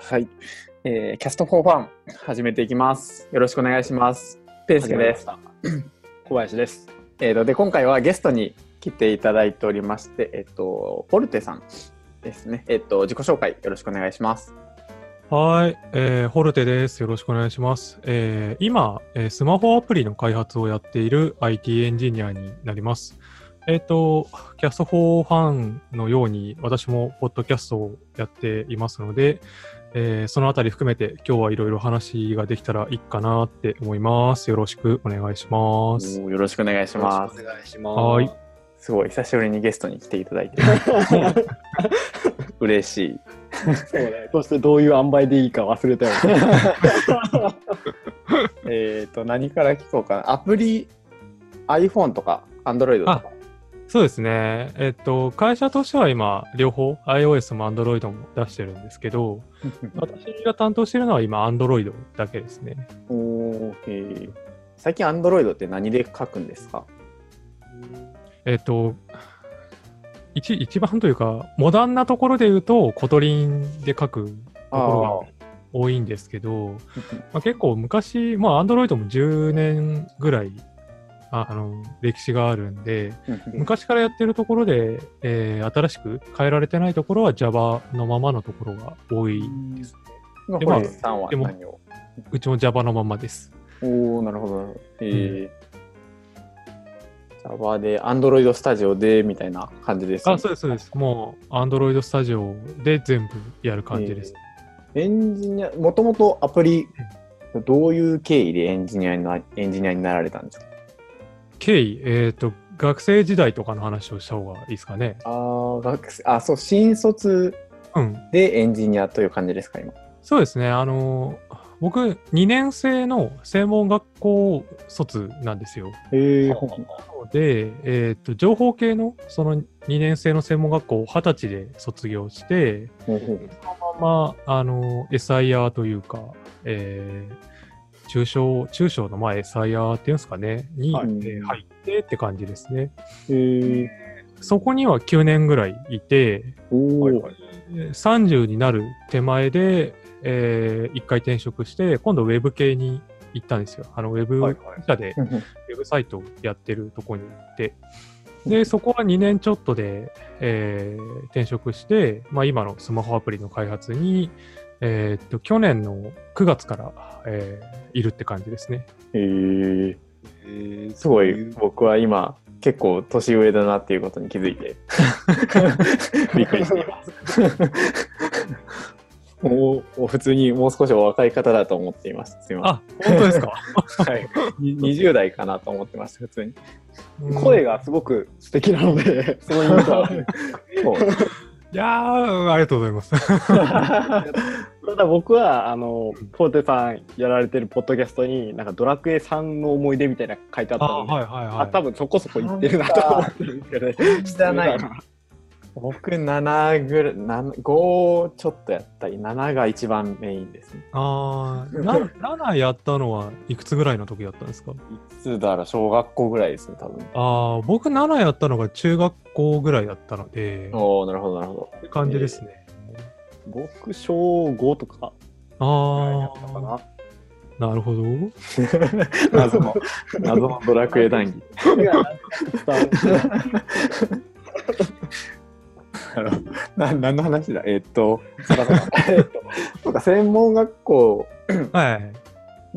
はい、えーキャストフォーファン始めていきます。よろしくお願いします。ペースケです。小林です。えーとで今回はゲストに来ていただいておりまして、えっ、とポルテさんですね。えっ、と自己紹介よろしくお願いします。はい、えーホルテです。よろしくお願いします。えー今、えースマホアプリの開発をやっている IT エンジニアになります。えっ、と、キャスト4ファンのように私もポッドキャストをやっていますので、えーそのあたり含めて今日はいろいろ話ができたらいいかなって思います。よろしくお願いします。よろしくお願いします。お願いします。はいすごい久しぶりにゲストに来ていただいて 嬉しい。そうね。そしてどういう塩梅でいいか忘れたよね。えっと何から聞こうかな。アプリ iPhone とか Android とか。そうですね。えっ、と、会社としては今、両方 iOS も Android も出してるんですけど、私が担当してるのは今、Android だけですね。おー最近 Android って何で書くんですか？えっ、と、一一番というか、モダンなところで言うと、 Kotlin で書くところが多いんですけど、まあ、結構昔、まあ、Android も10年ぐらい、ああの、歴史があるんで、昔からやってるところで、えー新しく変えられてないところは Java のままのところが多いですね。今、でも何を？うちも Java のままです。おおなるほど。えー Java で Android Studio でみたいな感じですか、あ、そうです、そうです。もう Android Studio で全部やる感じです。エンジニア、もともとアプリ、どういう経緯でエンジニアになエンジニアになられたんですか？経緯、えっ、と、学生時代とかの話をした方がいいですかね。あー学生あ、そう、新卒うん。でエンジニアという感じですか、今。そうですね。あの、僕、2年生の専門学校卒なんですよ。へえなので、えっ、と、情報系のその2年生の専門学校を20歳で卒業して、そのまま、あの、SIR というか、えー中小、中小の前 SIR っていうんですかね、に、はい。えー入ってって感じですね。へえそこには9年ぐらいいて、はいはい。えー30になる手前で、え1回転職して、今度ウェブ系に行ったんですよ。あの、ウェブはい社で、ウェブサイトをやってるとこに行って、で、そこは2年ちょっとで、えー転職して、まあ、今のスマホアプリの開発に、えーっと、去年の9月から、えーいるって感じですね。へええーすごい僕は今結構年上だなっていうことに気づいて びっくりしています。もう普通にもう少しお若い方だと思っていました。すみまあ、本当ですか？せん。はい、に 20代かなと思ってました、普通に。声がすごく素敵なので、その意味では。いやー、ありがとうございます。ただ僕は、あの、ポーテさんやられてるポッドキャストに、なんかドラクエさんの思い出みたいなの書いてあったあ、ので、はいはいあはい。多分そこそこ言ってるなと思ってるんですけど、ね、知らない 僕7ぐらい、7 5ちょっとやったり、7が一番メインですね。あー、な 7やったのはいくつぐらいの時だったんですか？いつだろう、小学校ぐらいですね、多分。ああ、僕7やったのが中学校ぐらいだったので、おおなるほど、なるほど。って感じですね。僕、小5とかあな。あ、なるほど。謎の、謎のドラクエ談義。なるほどな何の話だ？えーっと、えーっとそうか専門学校はい。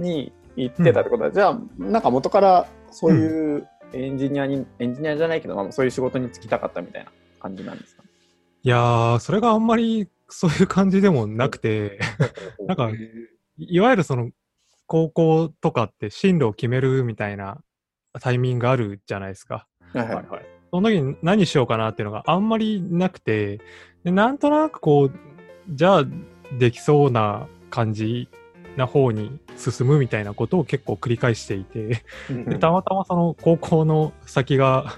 に行ってたってことは、じゃあ、なんか元からそういうエンジニアに、エンジニアじゃないけど、まあ、そういう仕事に就きたかったみたいな感じなんですか？いやー、それがあんまりそういう感じでもなくて、なんか、いわゆるその、高校とかって進路を決めるみたいなタイミングがあるじゃないですか。はいはいはい。その時に何しようかなっていうのがあんまりなくて、でなんとなくこう、じゃあできそうな感じな方に進むみたいなことを結構繰り返していて、でたまたまその高校の先が、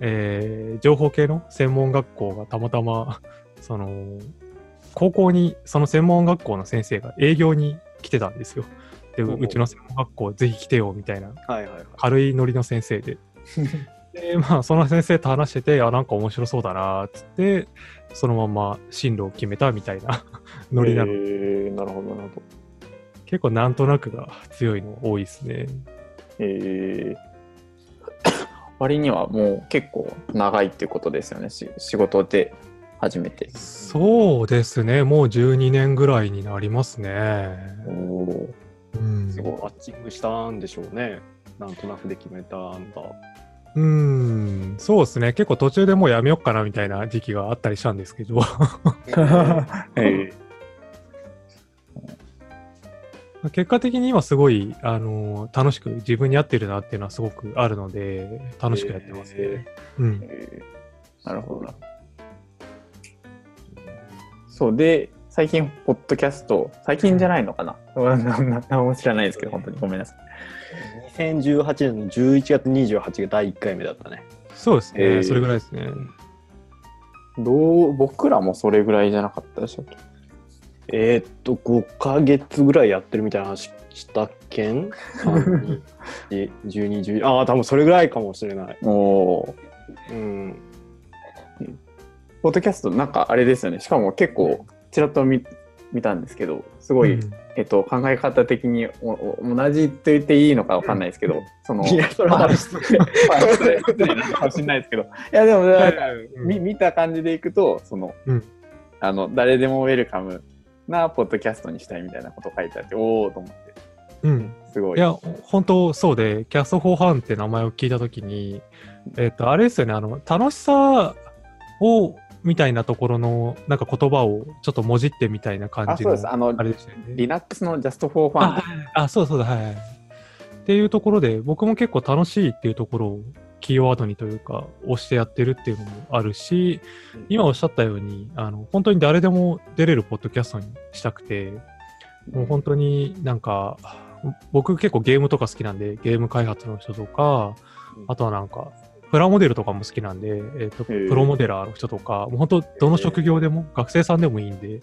えー情報系の専門学校がたまたま、その、高校にその専門学校の先生が営業に来てたんですよ。で、ほうちの専門学校ぜひ来てよみたいな。軽いノリの先生で。で、まあ、その先生と話してて、あ、なんか面白そうだな、つって、そのまま進路を決めたみたいな ノリなの。えー、なるほど、なるほど。結構なんとなくが強いの多いですね。えー、割にはもう結構長いっていうことですよね、し仕事で初めて。そうですね、もう12年ぐらいになりますね。おおうんすごいマッチングしたんでしょうね。なんとなくで決めたんだ。うん、そうですね。結構途中でもうやめよっかなみたいな時期があったりしたんですけど、え 結果的に今すごい、あの楽しく自分に合ってるなっていうのはすごくあるので、楽しくやってますね。えうん。えーなるほどな。そうで、最近、ポッドキャスト、最近じゃないのかな なな何も知らないですけど、本当にごめんなさい。2018年の11月28が第1回目だったね。そうですね、えーそれぐらいですね。どう僕らもそれぐらいじゃなかったでしたっけ？えーっと、5ヶ月ぐらいやってるみたいな話したっけん ?3、2、12、12。ああ、多分それぐらいかもしれない。おおー。うん。ポッドキャスト、なんかあれですよね。しかも結構、ちらっと見見たんですけど、すごい、うん。えっと、考え方的におお同じと言っていいのかわかんないですけど、その、いや、それはまあ失礼まあ失礼失礼なのかもしれないですけど、いや、でも、なんか、うん。み見た感じでいくと、その、うん。あの、誰でもウェルカムなポッドキャストにしたいみたいなこと書いてあって、おおと思って、うん。すごい。いや、本当そうで、キャストフォーハンって名前を聞いたときに、えっ、と、あれですよね、あの、楽しさを、みたいなところの、なんか言葉をちょっともじってみたいな感あ、じの、そうです。あの、あれでしたよね。Linux の Just for あ Fun。あ、そうそうだ、はいはい。っていうところで、僕も結構楽しいっていうところをキーワードにというか、押してやってるっていうのもあるし、今おっしゃったように、あの、本当に誰でも出れるポッドキャストにしたくて、もう本当になんか、僕結構ゲームとか好きなんで、ゲーム開発の人とか、あとはなんか、プラモデルとかも好きなんで、えっ、と、プロモデラーの人とか、もう本当どの職業でも、学生さんでもいいんで、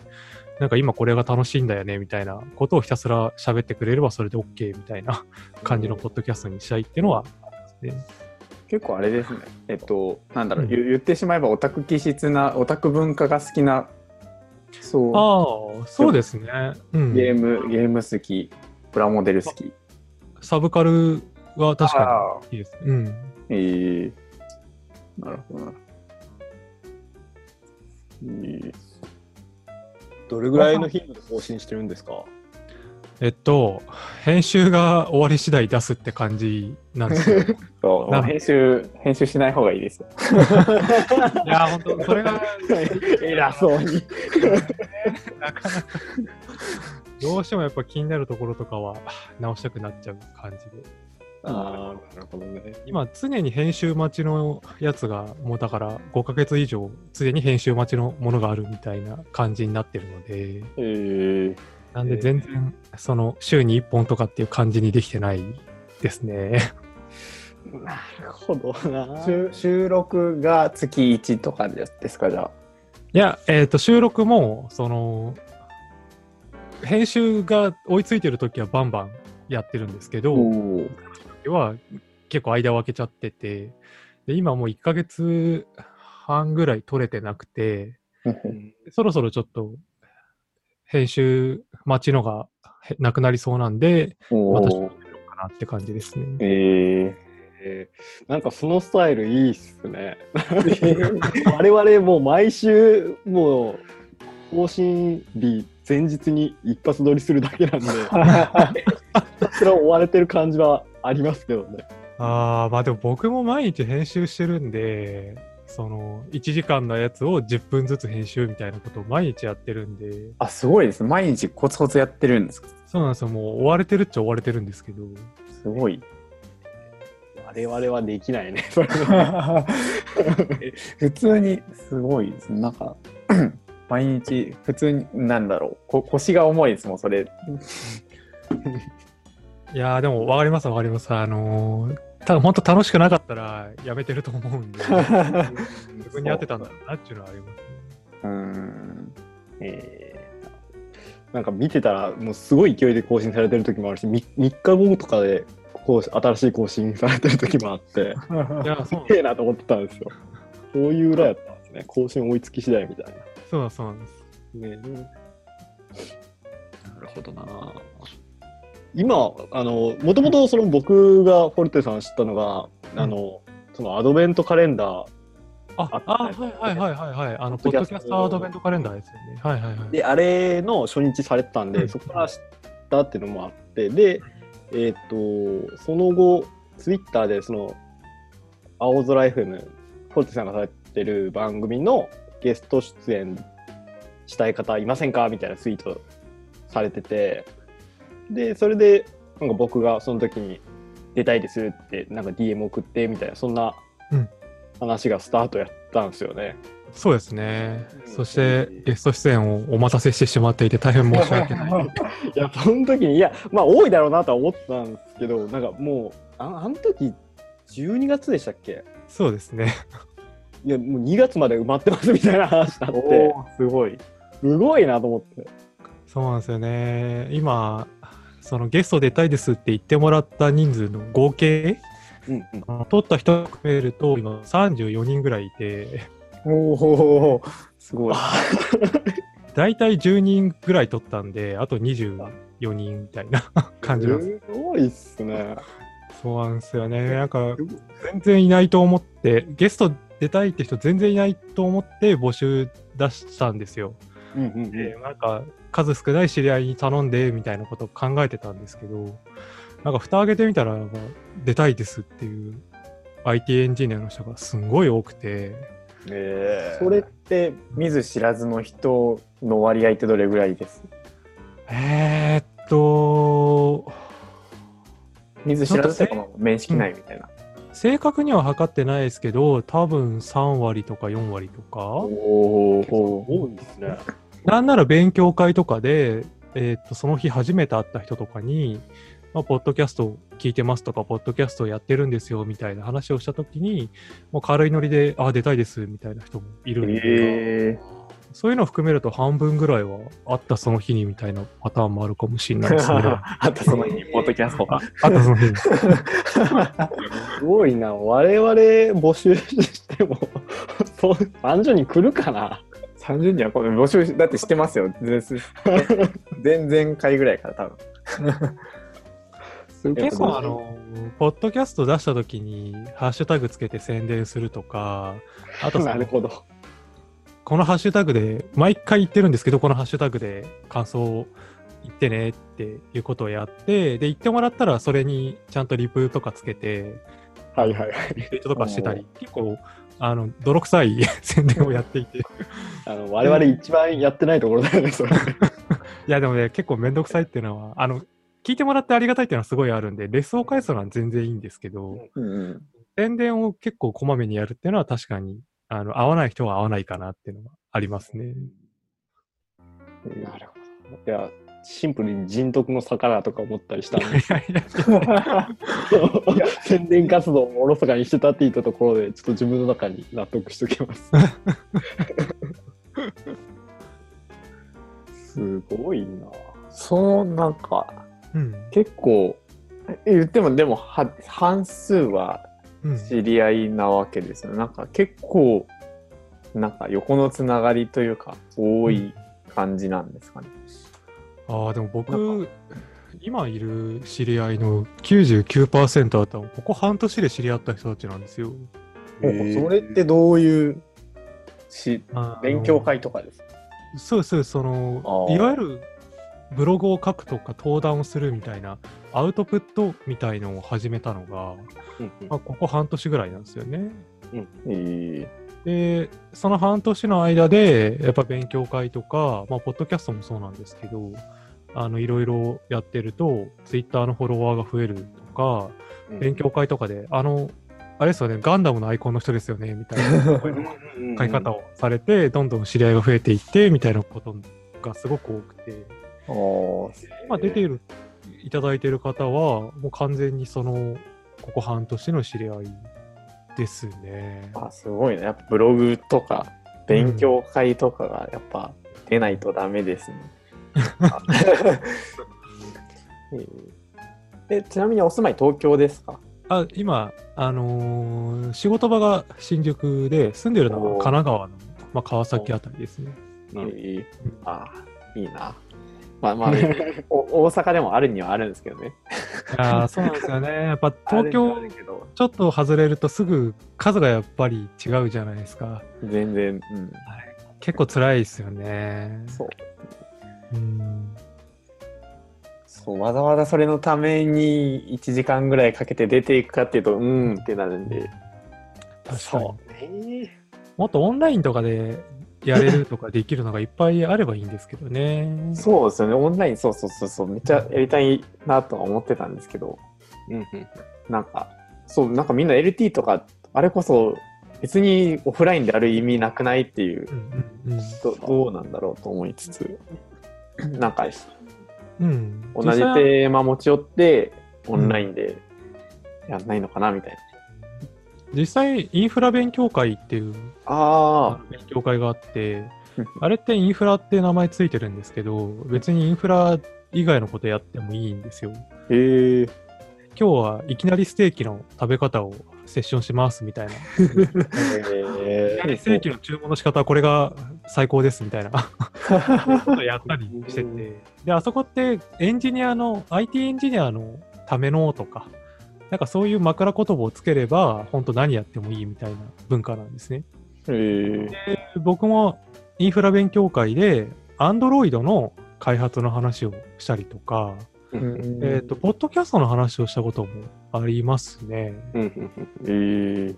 なんか今これが楽しいんだよね、みたいなことをひたすら喋ってくれればそれで OK みたいな感じのポッドキャストにしたいっていうのはありますね。結構あれですね。えっと、なんだろう、うん言言ってしまえばオタク気質な、オタク文化が好きな、そう、ああ、そうですね。うん。ゲーム、ゲーム好き、プラモデル好き。サブカルは確かあにいいです。うん。えー、なるほどな。えーどれぐらいの頻度で更新してるんですか？えっと、編集が終わり次第出すって感じなんですよ。そうな編集、編集しない方がいいですよ。いや、本当それが、偉そうに。なかなか、どうしてもやっぱ気になるところとかは直したくなっちゃう感じで。ああ、なるほどね。今、常に編集待ちのやつが、もうだから5ヶ月以上、常に編集待ちのものがあるみたいな感じになってるので、えー、なんで全然、その、週に1本とかっていう感じにできてないですね。なるほどな。収収録が月1とかですか、じゃあ？いや、えっ、と、収録も、その、編集が追いついてるときはバンバンやってるんですけど、おは結構間を空けちゃってて、で今もう1ヶ月半ぐらい取れてなくて、うんそろそろちょっと編集待ちのがへなくなりそうなんで、おまたちょっとやろうかなって感じですね。えー、えーなんかそのスタイルいいっすね。我々もう毎週もう更新日前日に一発撮りするだけなんで、ひたすら追われてる感じはありますけどね。ああ、まあでも僕も毎日編集してるんで、その1時間のやつを10分ずつ編集みたいなことを毎日やってるんで、あ、すごいです。毎日コツコツやってるんですか？そうなんですよ。もう追われてるっちゃ追われてるんですけど、すごい。我々はできないね。普通にすごいです。なんか、毎日、普通に、なんだろう、こ腰が重いですもん、それ。いやーでも分かります分かります。あのー、ただ本当楽しくなかったらやめてると思うんで、自分に合ってたんだろうなっていうのはありますね。うーん。えーなんか見てたらもうすごい勢いで更新されてる時もあるし 3, 日後とかで更新新しい更新されてる時もあって、いや、そうすげえなと思ってたんですよ。そういう裏やったんですね。更新追いつき次第みたいな。そうだそうなんです。ね、なるほどな。今、あの、もともとその僕がフォルテさん知ったのが、うんあの、そのアドベントカレンダーあ、ああ、はいはいはいはいはい。あの、ポッドキャストアドベントカレンダーですよね。はいはいはい。で、あれの初日されてたんで、うんそこから知ったっていうのもあって、で、えっ、と、その後、ツイッターで、その、青空 FM、フォルテさんがされてる番組のゲスト出演したい方いませんか？みたいなツイートされてて、で、それで、なんか僕がその時に出たいですって、なんか DM 送ってみたいな、そんなうん話がスタートやったんですよね。そうですね。うんそして、ゲスト出演をお待たせしてしまっていて、大変申し訳ない。いや、その時に、いや、まあ、多いだろうなとは思ったんですけど、なんかもう、ああの時、12月でしたっけ？そうですね。いや、もう2月まで埋まってますみたいな話になって、すごい。すごいなと思って。そうなんですよね。今、そのゲスト出たいですって言ってもらった人数の合計、うんうん。取った人を含めると、今34人ぐらいいて、おおすごい。大体10人ぐらい取ったんで、あと24人みたいな感じなんです。すごいっすね。そうなんですよね。なんか、全然いないと思って、ゲスト出たいって人全然いないと思って募集出したんですよ。うんうんで、なんか、数少ない知り合いに頼んでみたいなことを考えてたんですけど、なんか、蓋開けてみたら、なんか出たいですっていう IT エンジニアの人がすんごい多くて、えそれって見ず知らずの人の割合ってどれぐらいです？えー、っと、見ず知らずとかも面識ないみたいな。正確には測ってないですけど、多分3割とか4割とか、おすごいですね。なんなら勉強会とかで、えーっと、その日初めて会った人とかに、まあ、ポッドキャスト聞いてますとか、ポッドキャストやってるんですよみたいな話をしたときに、もう軽いノリで、あ、出たいですみたいな人もいるんで、えそういうのを含めると半分ぐらいはあったその日にみたいなパターンもあるかもしれないですね。ああとその日に ポッドキャスト。あったその日に。すごいな。我々募集しても、そう、30人来るかな30人はこれ募集だってしてますよ。全然回ぐらいから多分。結構あの、ポッドキャスト出したときに、ハッシュタグつけて宣伝するとか、あと なるほど。このハッシュタグで、毎回言ってるんですけど、このハッシュタグで感想を言ってねっていうことをやって、で、言ってもらったら、それにちゃんとリプとかつけて、はいはいはい。リツイートとかしてたり、結構、あの、泥臭い宣伝をやっていて。い あの我々一番やってないところだよね、それ。や、でもね、結構めんどくさいっていうのは、あの、聞いてもらってありがたいっていうのはすごいあるんで、レスを返すのは全然いいんですけど、うんうん。宣伝を結構こまめにやるっていうのは確かに、あの、合わない人は合わないかなっていうのはありますね。なるほど。いや、シンプルに人徳の差かなとか思ったりしたんいで宣伝活動をおろそかにしてたって言ったところで、ちょっと自分の中に納得しておきます。すごいな。そのなんかうん。結構言ってもでもは半数はうん知り合いなわけですよ、なんか結構なんか横のつながりというか多い感じなんですかね。ああ、でもな僕、今いる知り合いの99%は多分ここ半年で知り合った人たちなんですよ。それってどういうし勉強会とかですか？そうです、そのあ、ー。いわゆるブログを書くとか登壇をするみたいなアウトプットみたいのを始めたのが、うんうん。まあ、ここ半年ぐらいなんですよね。えで、その半年の間で、やっぱ勉強会とか、まあ、ポッドキャストもそうなんですけど、あの、いろいろやってると、ツイッターのフォロワーが増えるとか、勉強会とかで、あの、あれですよね、ガンダムのアイコンの人ですよね、みたいな。書き方をされて、どんどん知り合いが増えていって、みたいなことがすごく多くて、今出ている、いただいている方は、もう完全にその、ここ半年の知り合いですね。あすごいね。やっぱブログとか勉強会とかがやっぱ出ないとダメですね。えー え、ちなみにお住まい東京ですか？あ今、あのー仕事場が新宿で、住んでるのは神奈川の、まあ、川崎あたりですね。ああ、いいな。まあまあ、お大阪でもあるにはあるんですけどね。ああ、そうなんですよね。やっぱ東京ちょっと外れるとすぐ数がやっぱり違うじゃないですか。全然、うん。結構辛いですよね。そう。うん。そう、わざわざそれのために1時間ぐらいかけて出ていくかっていうと、うーんってなるんで。確かに。そうね。もっとオンラインとかでやれるとかできるのがいっぱいあればいいんですけどね。そうですよね、オンライン、そうそうそうそう、めっちゃやりたいなとは思ってたんですけど、うんうんなんか、そう、なんかみんな LT とか、あれこそ別にオフラインである意味なくないっていうう、んうんどどうなんだろうと思いつつ、なんかうん。うん。同じテーマ持ち寄って、オンラインでやんないのかなみたいな。実際インフラ勉強会っていうあ勉強会があってうん、あれってインフラって名前ついてるんですけど、別にインフラ以外のことやってもいいんですよ。あ、へえ。今日はいきなりステーキの食べ方をセッションしますみたいな。いきなりステーキの注文の仕方はこれが最高ですみたいな ことをやったりしてて。で、あそこってエンジニアの、IT エンジニアのためのとか、なんかそういう枕言葉をつければ、本当何やってもいいみたいな文化なんですね。へえ。僕もインフラ勉強会で、Android の開発の話をしたりとか、うんえっ、と、ポッドキャストの話をしたこともありますね。え。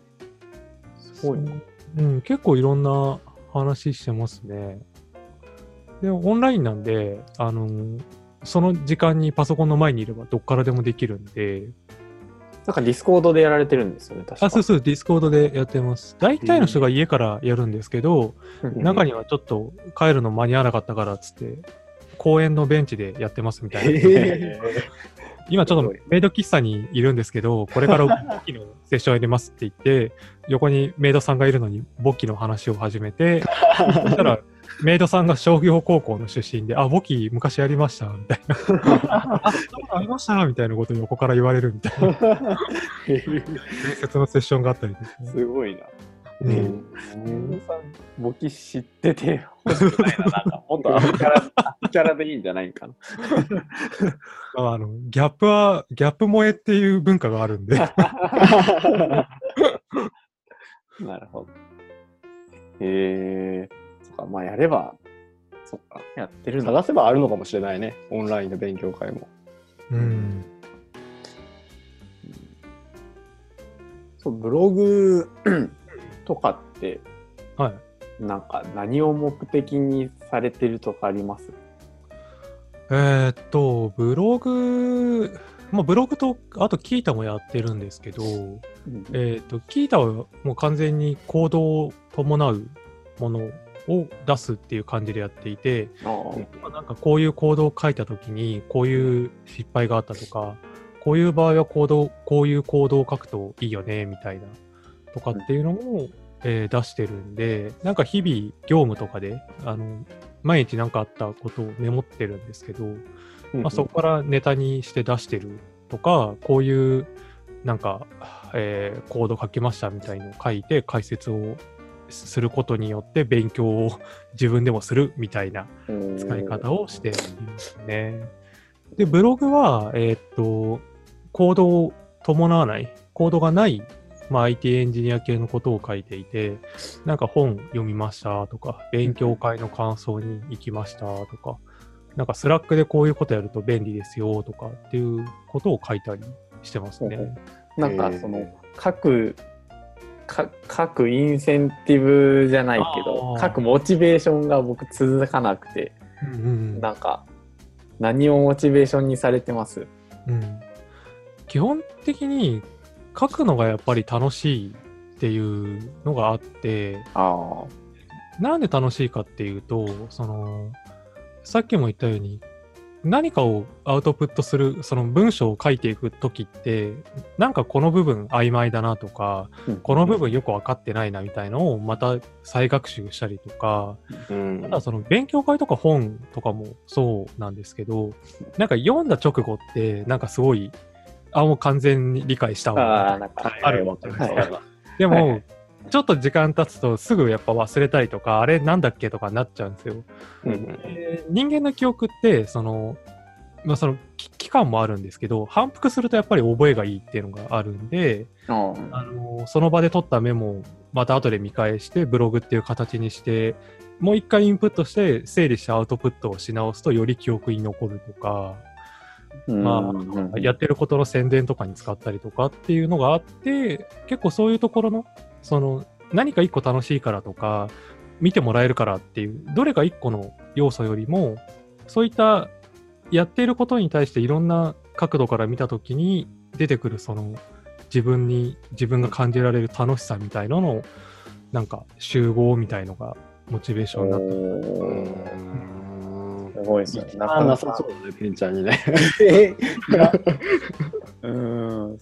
すごいな。うん、結構いろんな話してますね。で、オンラインなんで、あの、その時間にパソコンの前にいればどっからでもできるんで、なんか Discord でやられてるんですよね、確かあ、そうそう、 Discord でやってます。大体の人が家からやるんですけど、うん中にはちょっと帰るの間に合わなかったからっつって、公園のベンチでやってますみたいな。へ 今ちょっとメイド喫茶にいるんですけど、これから簿記のセッション入れますって言って、横にメイドさんがいるのに簿記の話を始めて、そしたらメイドさんが商業高校の出身で、あ、簿記昔やりましたみたいな。あ、そうありましたみたいなことを横から言われるみたいな 伝説のセッションがあったりですね。すごいな。うん。メイドさん、簿記知ってて欲しくないな。なん。か、もっとアフキャラ、キャラでいいん。じゃないかな。あのギャップは、ギャップ萌えっていう文化があるん。で、なるほど。へえそっか、まあやれば、そっか、やってる。探せばあるのかもしれないね。オンラインの勉強会も。うん。そう、ブログとかって、はい。なんか何を目的にされてるとかあります？えーっと、ブログ、まあ、ブログと、あとキータもやってるんですけど、えーっと、キータはもう完全に行動を伴うものを出すっていう感じでやっていて、まあなんかこういうコードを書いたときに、こういう失敗があったとか、こういう場合はコード、こういうコードを書くといいよね、みたいな、とかっていうのも、えー出してるんで、なんか日々業務とかで、あの、毎日なんかあったことをメモってるんですけど、まあ、そこからネタにして出してるとか、こういうなんか、えーコード書きましたみたいのを書いて解説をすることによって勉強を 自分でもするみたいな使い方をしていますね。で、ブログは、えーっと、コードを伴わない、コードがない、まあ、IT エンジニア系のことを書いていて、なんか本読みましたとか、勉強会の感想に行きましたとか、なんか Slack でこういうことやると便利ですよとかっていうことを書いたりしてますね。なんかえーその、書く、か書くインセンティブじゃないけど書くモチベーションが僕続かなくて、うんうん。なんか、何をモチベーションにされてます？うん。基本的に書くのがやっぱり楽しいっていうのがあって、あなんで楽しいかっていうと、その、さっきも言ったように、何かをアウトプットする、その文章を書いていくときって、なんかこの部分曖昧だなとか、あ。この部分よく分かってないなみたいのをまた再学習したりとか、うんただその勉強会とか本とかもそうなんですけど、なんか読んだ直後って、なんかすごいあ、もう完全に理解したあわ。あ、なんか、あるわ。でも、ちょっと時間経つとすぐやっぱ忘れたりとか、あれなんだっけとかになっちゃうんですよ。うん人間の記憶って、その、まあ、そのき期間もあるんですけど、反復するとやっぱり覚えがいいっていうのがあるんで、うんあのその場で取ったメモをまた後で見返して、ブログっていう形にして、もう一回インプットして整理してアウトプットをし直すとより記憶に残るとか、まあうんやってることの宣伝とかに使ったりとかっていうのがあって、結構そういうところの、その何か一個楽しいからとか、見てもらえるからっていう、どれか一個の要素よりも、そういったやっていることに対していろんな角度から見たときに出てくるその自分に、自分が感じられる楽しさみたいなのを、なんか集合みたいのがモチベーションになってる。すごいですね。なあなかなかさそうだね、ペンちゃんにね。うん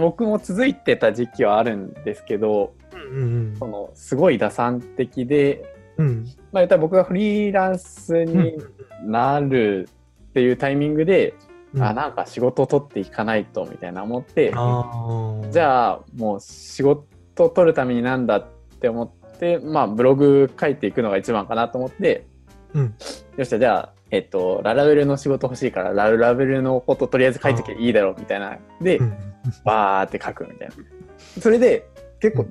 僕も続いてた時期はあるんですけど、うんそのすごい打算的で、うんうん。まあ、言ったら僕がフリーランスになるっていうタイミングで、うんあなんか仕事を取っていかないとみたいな思って、あじあ。ゃあもう仕事を取るためになんだって思って、まあ、ブログ書いていくのが一番かなと思って、うん。よっしゃじゃあ、えっと、ララベルの仕事欲しいからララベルのこととりあえず書いときゃいいだろうみたいな。で、うん。バーって書くみたいな。それで結構、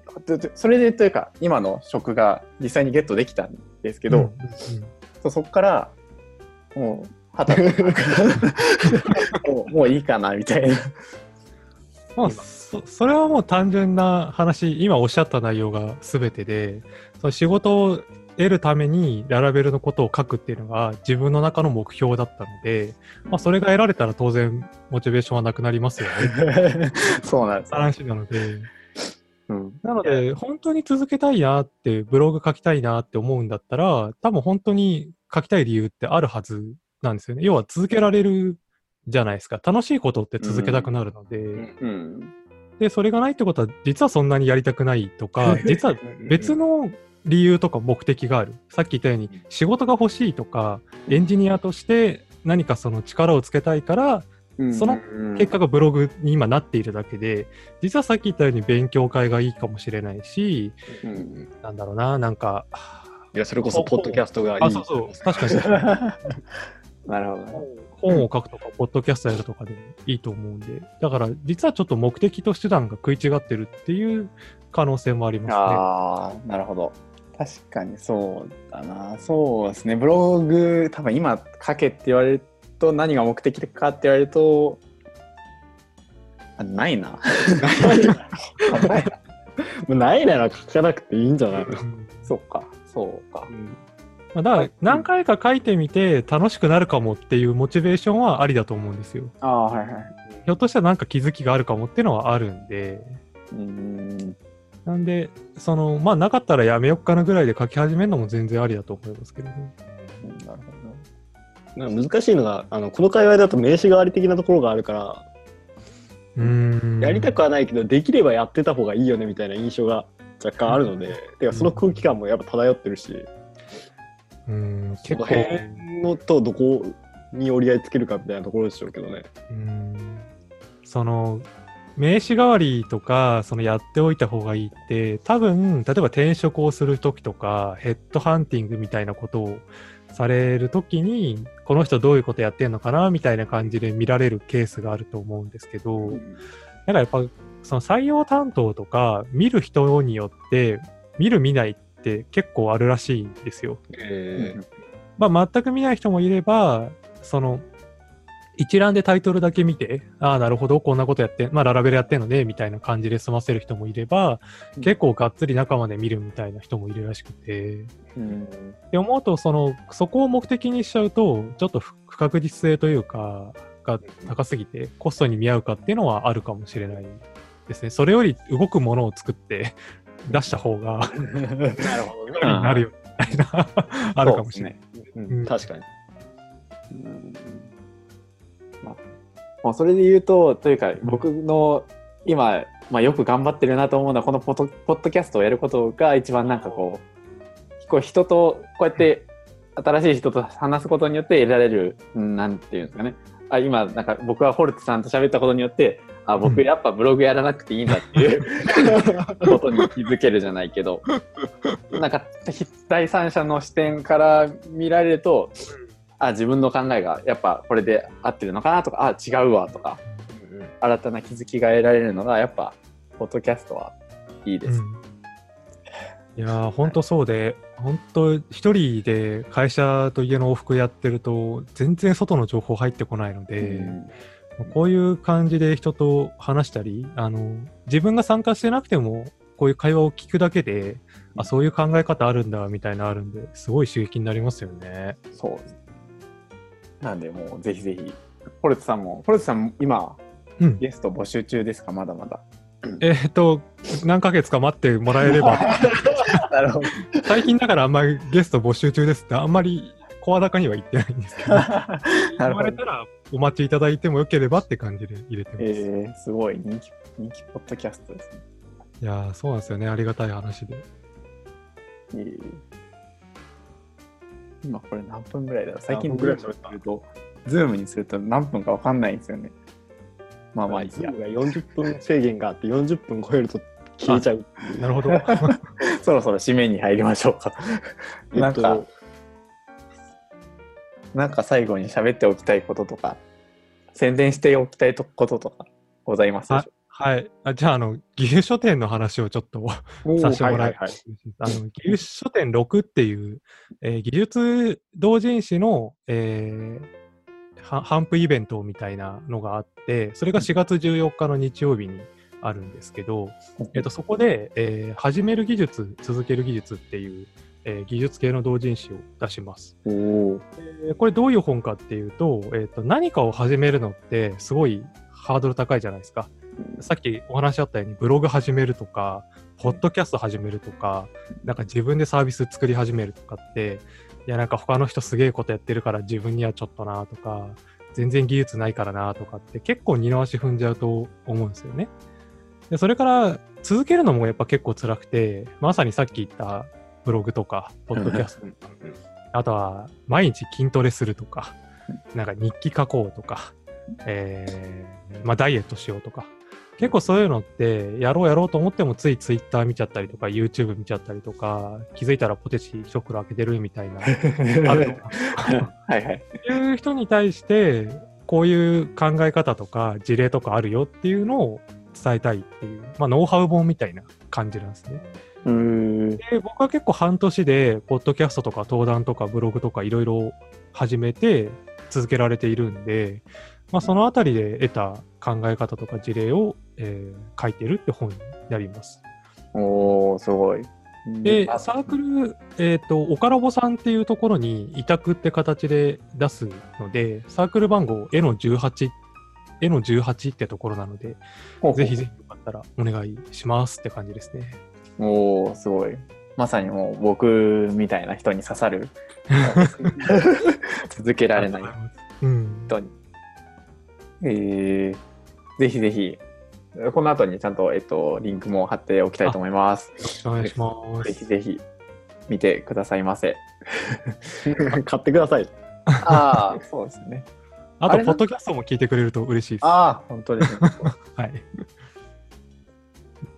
それでというか今の職が実際にゲットできたんですけど、うんうんそうそこからもう二十歳もうもういいかなみたいな。まあ、そそれはもう単純な話、今おっしゃった内容が全てで、その仕事を得るためにララベルのことを書くっていうのが自分の中の目標だったので、まあ、それが得られたら当然モチベーションはなくなりますよね。そうなんですよ。話なので。うんなので、本当に続けたいなって、ブログ書きたいなって思うんだったら、多分本当に書きたい理由ってあるはずなんですよね。要は続けられるじゃないですか。楽しいことって続けたくなるので、うんで、それがないってことは、実はそんなにやりたくないとか、実は別の理由とか目的がある。さっき言ったように、仕事が欲しいとか、エンジニアとして何かその力をつけたいから、うんその結果がブログに今なっているだけで、実はさっき言ったように勉強会がいいかもしれないし、うんなんだろうな、なんか、いや、それこそ、ポッドキャストがいい。あ、そうそう、確かに。なるほどね。本を書くとか、ポッドキャストやるとかでもいいと思うんで、だから実はちょっと目的と手段が食い違ってるっていう可能性もありますね。ああ、なるほど。確かにそうだな。そうですね。ブログ、多分今書けって言われると何が目的かって言われると、あないな。ないな。ないなもうないなら書かなくていいんじゃないの？うんそうか、そうか。まあだから何回か書いてみて楽しくなるかもっていうモチベーションはありだと思うんですよ。ああ、はいはい。ひょっとしたらなんか気づきがあるかもっていうのはあるんで、うーん。なんで、その、まあなかったらやめよっかなぐらいで書き始めるのも全然ありだと思いますけどね。なるなんか難しいのが、あのこの界隈だと名刺代わり的なところがあるから、うーん。やりたくはないけど、できればやってた方がいいよねみたいな印象が若干あるので、てかその空気感もやっぱ漂ってるし、うん、結構のとどこに折り合いつけるかみたいなところでしょうけどね。うんその名刺代わりとかそのやっておいた方がいいって多分例えば転職をする時とかヘッドハンティングみたいなことをされる時にこの人どういうことやってんのかなみたいな感じで見られるケースがあると思うんですけど、ほど。なんかやっぱその採用担当とか見る人によって見る見ないって結構あるらしいんですよ。えまあ、全く見ない人もいれば、その、一覧でタイトルだけ見て、ああ、なるほど、こんなことやって、まあ、ララベルやってんのね、みたいな感じで済ませる人もいれば、うん結構がっつり中まで見るみたいな人もいるらしくて、うん。って思うと、その、そこを目的にしちゃうと、ちょっと不不確実性というか、が高すぎて、コストに見合うかっていうのはあるかもしれないですね。それより動くものを作って出した方が、なるほどね。に なるよ、みたいな、あるかもしれない。うん確かに。うんまあ、まあそれで言うと、というか、僕の今、まあ、よく頑張ってるなと思うのは、このポッドポッドキャストをやることが一番なんかこう、こう人と、こうやって新しい人と話すことによって得られる、うんなんていうんですかね。あ今、なんか僕はホルツさんと喋ったことによって、あ、僕やっぱブログやらなくていいんだっていう ことに気づけるじゃないけど、なんか第三者の視点から見られると、あ、自分の考えがやっぱこれで合ってるのかなとか、あ、違うわとか、新たな気づきが得られるのが、やっぱ、ポッドキャストはいいです。うんいやー、ほんとそうで、本当一人で会社と家の往復やってると、全然外の情報入ってこないので、うんこういう感じで人と話したり、あの、自分が参加してなくても、こういう会話を聞くだけで、あ、そういう考え方あるんだ、みたいなのあるんで、すごい刺激になりますよね。そう。なんで、もうぜひぜひ、ポルトさんも、ポルトさんも今、うん。ゲスト募集中ですか、まだまだ。えーっと、何ヶ月か待ってもらえれば、なるほど。最近だからあんまりゲスト募集中ですって、あんまり声高には言ってないんですけど、な言。われたらお待ちいただいてもよければって感じで入れてます。えー、すごい人気、人気ポッドキャストですね。いやー、そうなんですよね。ありがたい話で。えー今これ何分ぐらいだろう最近ぐらい喋ったズームにすると、 Zoom にすると何分かわかんないんですよね。まあまあいいや Zoom。が40分制限があって40分超えると消えちゃう。なるほど。そろそろ締めに入りましょうか。なんか、えっとなんか最後に喋っておきたいこととか、宣伝しておきたいこととかございますでしょはい。あじゃあ、あの、岐阜書店の話をちょっとさせてもらいはいはいはいあの、岐阜書店6っていう、えー技術同人誌の、えーは頒布イベントみたいなのがあって、それが4月14日の日曜日にあるんですけど、えっと、そこで、えー始める技術、続ける技術っていう、えー技術系の同人誌を出します。えーこれどういう本かっていうと、えっと何かを始めるのってすごいハードル高いじゃないですか。さっきお話あったようにブログ始めるとか、ポッドキャスト始めるとか、なんか自分でサービス作り始めるとかって、いやなんか他の人すげえことやってるから自分にはちょっとなとか、全然技術ないからなとかって結構二の足踏んじゃうと思うんですよね。でそれから続けるのもやっぱ結構辛くて、まさにさっき言ったブログとか、ポッドキャスト。あとは、毎日筋トレするとか、なんか日記書こうとか、えーまあダイエットしようとか、結構そういうのって、やろうやろうと思ってもついツイッター見ちゃったりとか、YouTube 見ちゃったりとか、気づいたらポテチ一袋開けてるみたいな、あ るはいはい。ういう人に対して、こういう考え方とか事例とかあるよっていうのを伝えたいっていう、まあノウハウ本みたいな感じなんですね。うーん。で僕は結構半年で、ポッドキャストとか登壇とかブログとかいろいろ始めて続けられているんで、まあ、そのあたりで得た考え方とか事例を、えー書いてるって本になります。おー、すごい。で、あサークル、えっ、と、オカラボさんっていうところに委託って形で出すので、サークル番号 N の18、N の18ってところなので、ほうほうぜひぜひよかったらお願いしますって感じですね。おー、すごい。まさにもう僕みたいな人に刺さる。続けられないうん。人に。えー、ぜひぜひ、この後にちゃんと、えっと、リンクも貼っておきたいと思います。よろしくお願いします。ぜひぜひ見てくださいませ。買ってください。ああ、そうですね。あと、ポッドキャストも聞いてくれると嬉しいです。ああ、本当ですね。はい。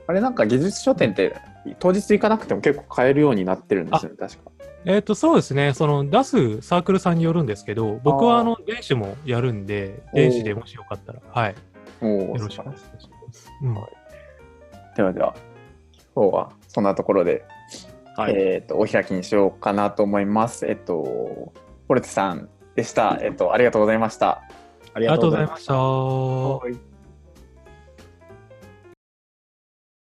あれなんか技術書店って当日行かなくても結構買えるようになってるんですよね、確か。えっ、と、そうですね。その、出すサークルさんによるんですけど、僕はあの、電子もやるんで、電子でもしよかったら、はい。およお、ろしくお願いします。うん。ではでは、今日はそんなところで、はい。えっ、と、お開きにしようかなと思います。えっと、ポルテさんでした。えっと、ありがとうございました。ありがとうございまました。はい